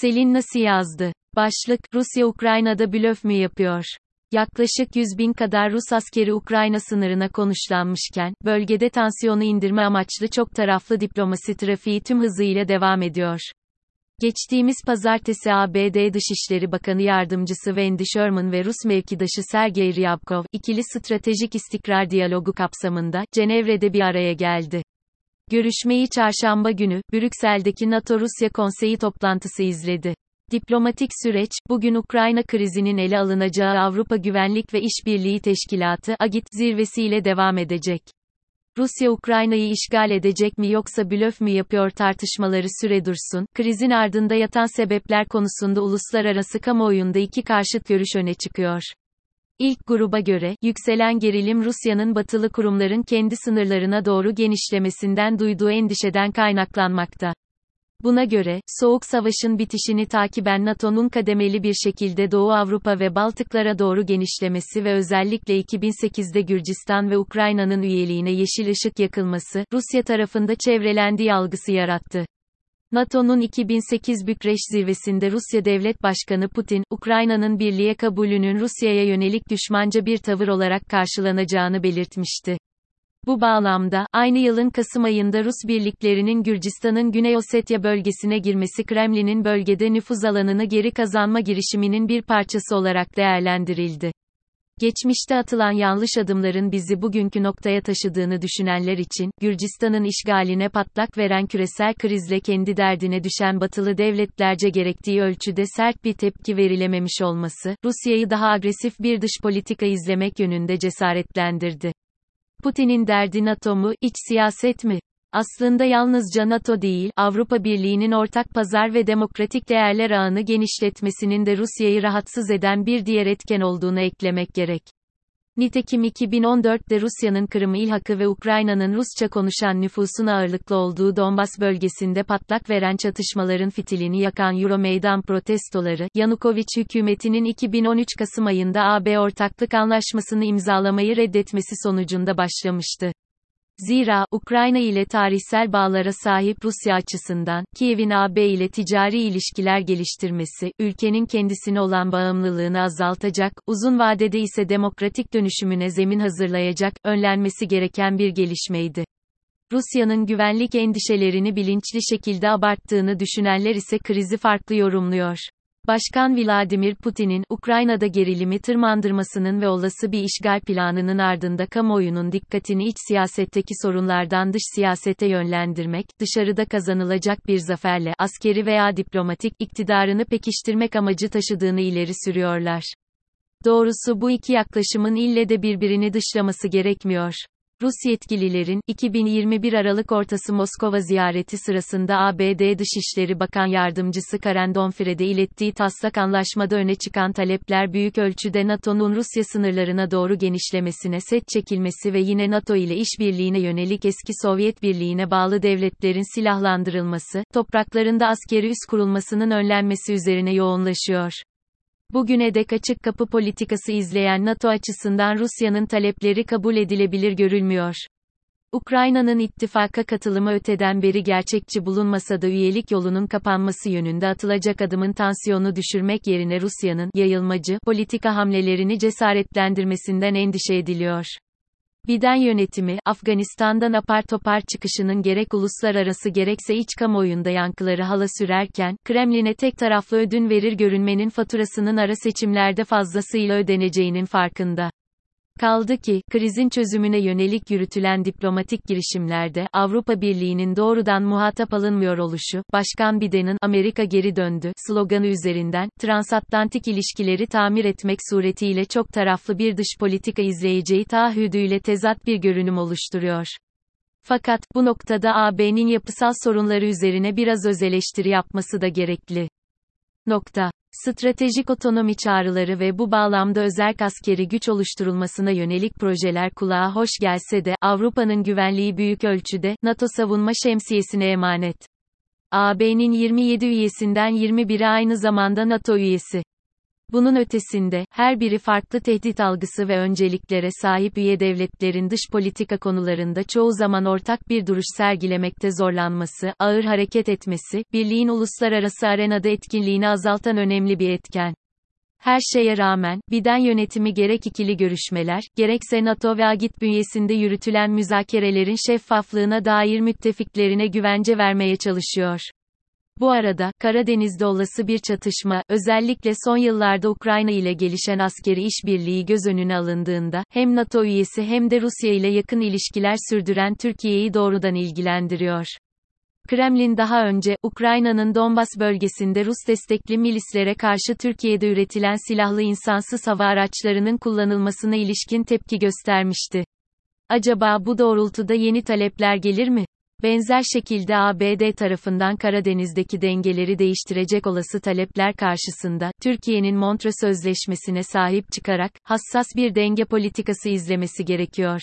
Selin nasıl yazdı? Başlık, Rusya Ukrayna'da blöf mü yapıyor? Yaklaşık 100 bin kadar Rus askeri Ukrayna sınırına konuşlanmışken, bölgede tansiyonu indirme amaçlı çok taraflı diplomasi trafiği tüm hızıyla devam ediyor. Geçtiğimiz pazartesi ABD Dışişleri Bakanı Yardımcısı Wendy Sherman ve Rus mevkidaşı Sergey Ryabkov, ikili stratejik istikrar diyalogu kapsamında, Cenevre'de bir araya geldi. Görüşmeyi çarşamba günü, Brüksel'deki NATO-Rusya Konseyi toplantısı izledi. Diplomatik süreç, bugün Ukrayna krizinin ele alınacağı Avrupa Güvenlik ve İşbirliği Teşkilatı, AGİT, zirvesiyle devam edecek. Rusya Ukrayna'yı işgal edecek mi yoksa blöf mü yapıyor tartışmaları süre dursun, krizin ardında yatan sebepler konusunda uluslararası kamuoyunda iki karşıt görüş öne çıkıyor. İlk gruba göre, yükselen gerilim Rusya'nın batılı kurumların kendi sınırlarına doğru genişlemesinden duyduğu endişeden kaynaklanmakta. Buna göre, Soğuk Savaş'ın bitişini takiben NATO'nun kademeli bir şekilde Doğu Avrupa ve Baltıklara doğru genişlemesi ve özellikle 2008'de Gürcistan ve Ukrayna'nın üyeliğine yeşil ışık yakılması, Rusya tarafında çevrelendiği algısı yarattı. NATO'nun 2008 Bükreş zirvesinde Rusya Devlet Başkanı Putin, Ukrayna'nın birliğe kabulünün Rusya'ya yönelik düşmanca bir tavır olarak karşılanacağını belirtmişti. Bu bağlamda, aynı yılın Kasım ayında Rus birliklerinin Gürcistan'ın Güney Ossetya bölgesine girmesi Kremlin'in bölgede nüfuz alanını geri kazanma girişiminin bir parçası olarak değerlendirildi. Geçmişte atılan yanlış adımların bizi bugünkü noktaya taşıdığını düşünenler için, Gürcistan'ın işgaline patlak veren küresel krizle kendi derdine düşen batılı devletlerce gerektiği ölçüde sert bir tepki verilememiş olması, Rusya'yı daha agresif bir dış politika izlemek yönünde cesaretlendirdi. Putin'in derdi NATO mu, iç siyaset mi? Aslında yalnızca NATO değil, Avrupa Birliği'nin ortak pazar ve demokratik değerler ağını genişletmesinin de Rusya'yı rahatsız eden bir diğer etken olduğunu eklemek gerek. Nitekim 2014'te Rusya'nın Kırım İlhakı ve Ukrayna'nın Rusça konuşan nüfusun ağırlıklı olduğu Donbas bölgesinde patlak veren çatışmaların fitilini yakan Euromeydan protestoları, Yanukovic hükümetinin 2013 Kasım ayında AB ortaklık anlaşmasını imzalamayı reddetmesi sonucunda başlamıştı. Zira, Ukrayna ile tarihsel bağlara sahip Rusya açısından, Kiev'in AB ile ticari ilişkiler geliştirmesi, ülkenin kendisine olan bağımlılığını azaltacak, uzun vadede ise demokratik dönüşümüne zemin hazırlayacak, önlenmesi gereken bir gelişmeydi. Rusya'nın güvenlik endişelerini bilinçli şekilde abarttığını düşünenler ise krizi farklı yorumluyor. Başkan Vladimir Putin'in, Ukrayna'da gerilimi tırmandırmasının ve olası bir işgal planının ardında kamuoyunun dikkatini iç siyasetteki sorunlardan dış siyasete yönlendirmek, dışarıda kazanılacak bir zaferle, askeri veya diplomatik, iktidarını pekiştirmek amacı taşıdığını ileri sürüyorlar. Doğrusu bu iki yaklaşımın ille de birbirini dışlaması gerekmiyor. Rus yetkililerin, 2021 Aralık ortası Moskova ziyareti sırasında ABD Dışişleri Bakan Yardımcısı Karen Donfired'e ilettiği taslak anlaşmada öne çıkan talepler büyük ölçüde NATO'nun Rusya sınırlarına doğru genişlemesine set çekilmesi ve yine NATO ile işbirliğine yönelik eski Sovyet Birliği'ne bağlı devletlerin silahlandırılması, topraklarında askeri üs kurulmasının önlenmesi üzerine yoğunlaşıyor. Bugüne dek açık kapı politikası izleyen NATO açısından Rusya'nın talepleri kabul edilebilir görülmüyor. Ukrayna'nın ittifaka katılımı öteden beri gerçekçi bulunmasa da üyelik yolunun kapanması yönünde atılacak adımın tansiyonu düşürmek yerine Rusya'nın yayılmacı politika hamlelerini cesaretlendirmesinden endişe ediliyor. Biden yönetimi, Afganistan'dan apar topar çıkışının gerek uluslararası gerekse iç kamuoyunda yankıları hala sürerken, Kremlin'e tek taraflı ödün verir görünmenin faturasının ara seçimlerde fazlasıyla ödeneceğinin farkında. Kaldı ki, krizin çözümüne yönelik yürütülen diplomatik girişimlerde, Avrupa Birliği'nin doğrudan muhatap alınmıyor oluşu, Başkan Biden'in, Amerika geri döndü, sloganı üzerinden, transatlantik ilişkileri tamir etmek suretiyle çok taraflı bir dış politika izleyeceği taahhüdüyle tezat bir görünüm oluşturuyor. Fakat, bu noktada AB'nin yapısal sorunları üzerine biraz öz eleştiri yapması da gerekli. Nokta. Stratejik otonomi çağrıları ve bu bağlamda özerk askeri güç oluşturulmasına yönelik projeler kulağa hoş gelse de, Avrupa'nın güvenliği büyük ölçüde, NATO savunma şemsiyesine emanet. AB'nin 27 üyesinden 21'i aynı zamanda NATO üyesi. Bunun ötesinde, her biri farklı tehdit algısı ve önceliklere sahip üye devletlerin dış politika konularında çoğu zaman ortak bir duruş sergilemekte zorlanması, ağır hareket etmesi, birliğin uluslararası arenada etkinliğini azaltan önemli bir etken. Her şeye rağmen, Biden yönetimi gerek ikili görüşmeler, gerekse NATO ve AGİT bünyesinde yürütülen müzakerelerin şeffaflığına dair müttefiklerine güvence vermeye çalışıyor. Bu arada, Karadeniz'de olası bir çatışma, özellikle son yıllarda Ukrayna ile gelişen askeri işbirliği göz önüne alındığında, hem NATO üyesi hem de Rusya ile yakın ilişkiler sürdüren Türkiye'yi doğrudan ilgilendiriyor. Kremlin daha önce, Ukrayna'nın Donbas bölgesinde Rus destekli milislere karşı Türkiye'de üretilen silahlı insansız hava araçlarının kullanılmasına ilişkin tepki göstermişti. Acaba bu doğrultuda yeni talepler gelir mi? Benzer şekilde ABD tarafından Karadeniz'deki dengeleri değiştirecek olası talepler karşısında, Türkiye'nin Montreux Sözleşmesi'ne sahip çıkarak, hassas bir denge politikası izlemesi gerekiyor.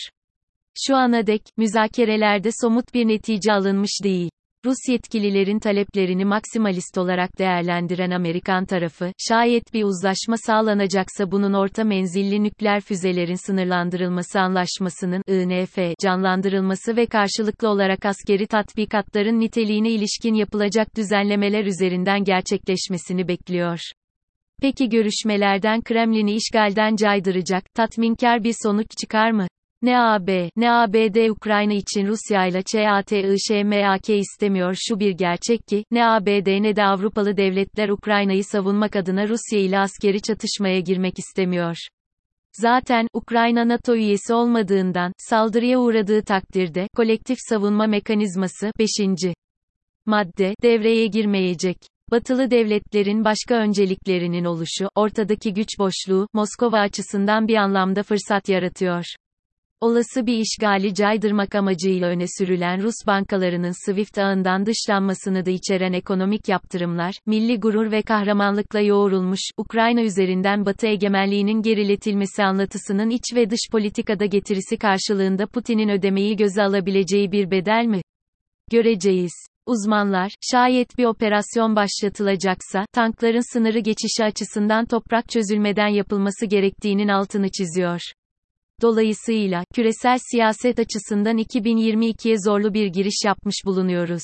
Şu ana dek, müzakerelerde somut bir netice alınmış değil. Rus yetkililerin taleplerini maksimalist olarak değerlendiren Amerikan tarafı, şayet bir uzlaşma sağlanacaksa bunun orta menzilli nükleer füzelerin sınırlandırılması anlaşmasının INF canlandırılması ve karşılıklı olarak askeri tatbikatların niteliğine ilişkin yapılacak düzenlemeler üzerinden gerçekleşmesini bekliyor. Peki görüşmelerden Kremlin'i işgalden caydıracak, tatminkar bir sonuç çıkar mı? Ne AB, ne ABD Ukrayna için Rusya ile ÇATIŞMAK istemiyor şu bir gerçek ki, ne ABD ne de Avrupalı devletler Ukrayna'yı savunmak adına Rusya ile askeri çatışmaya girmek istemiyor. Zaten, Ukrayna NATO üyesi olmadığından, saldırıya uğradığı takdirde, kolektif savunma mekanizması, 5. madde, devreye girmeyecek. Batılı devletlerin başka önceliklerinin oluşu, ortadaki güç boşluğu, Moskova açısından bir anlamda fırsat yaratıyor. Olası bir işgali caydırmak amacıyla öne sürülen Rus bankalarının SWIFT ağından dışlanmasını da içeren ekonomik yaptırımlar, milli gurur ve kahramanlıkla yoğrulmuş, Ukrayna üzerinden Batı egemenliğinin geriletilmesi anlatısının iç ve dış politikada getirisi karşılığında Putin'in ödemeyi göze alabileceği bir bedel mi? Göreceğiz. Uzmanlar, şayet bir operasyon başlatılacaksa, tankların sınırı geçişi açısından toprak çözülmeden yapılması gerektiğinin altını çiziyor. Dolayısıyla, küresel siyaset açısından 2022'ye zorlu bir giriş yapmış bulunuyoruz.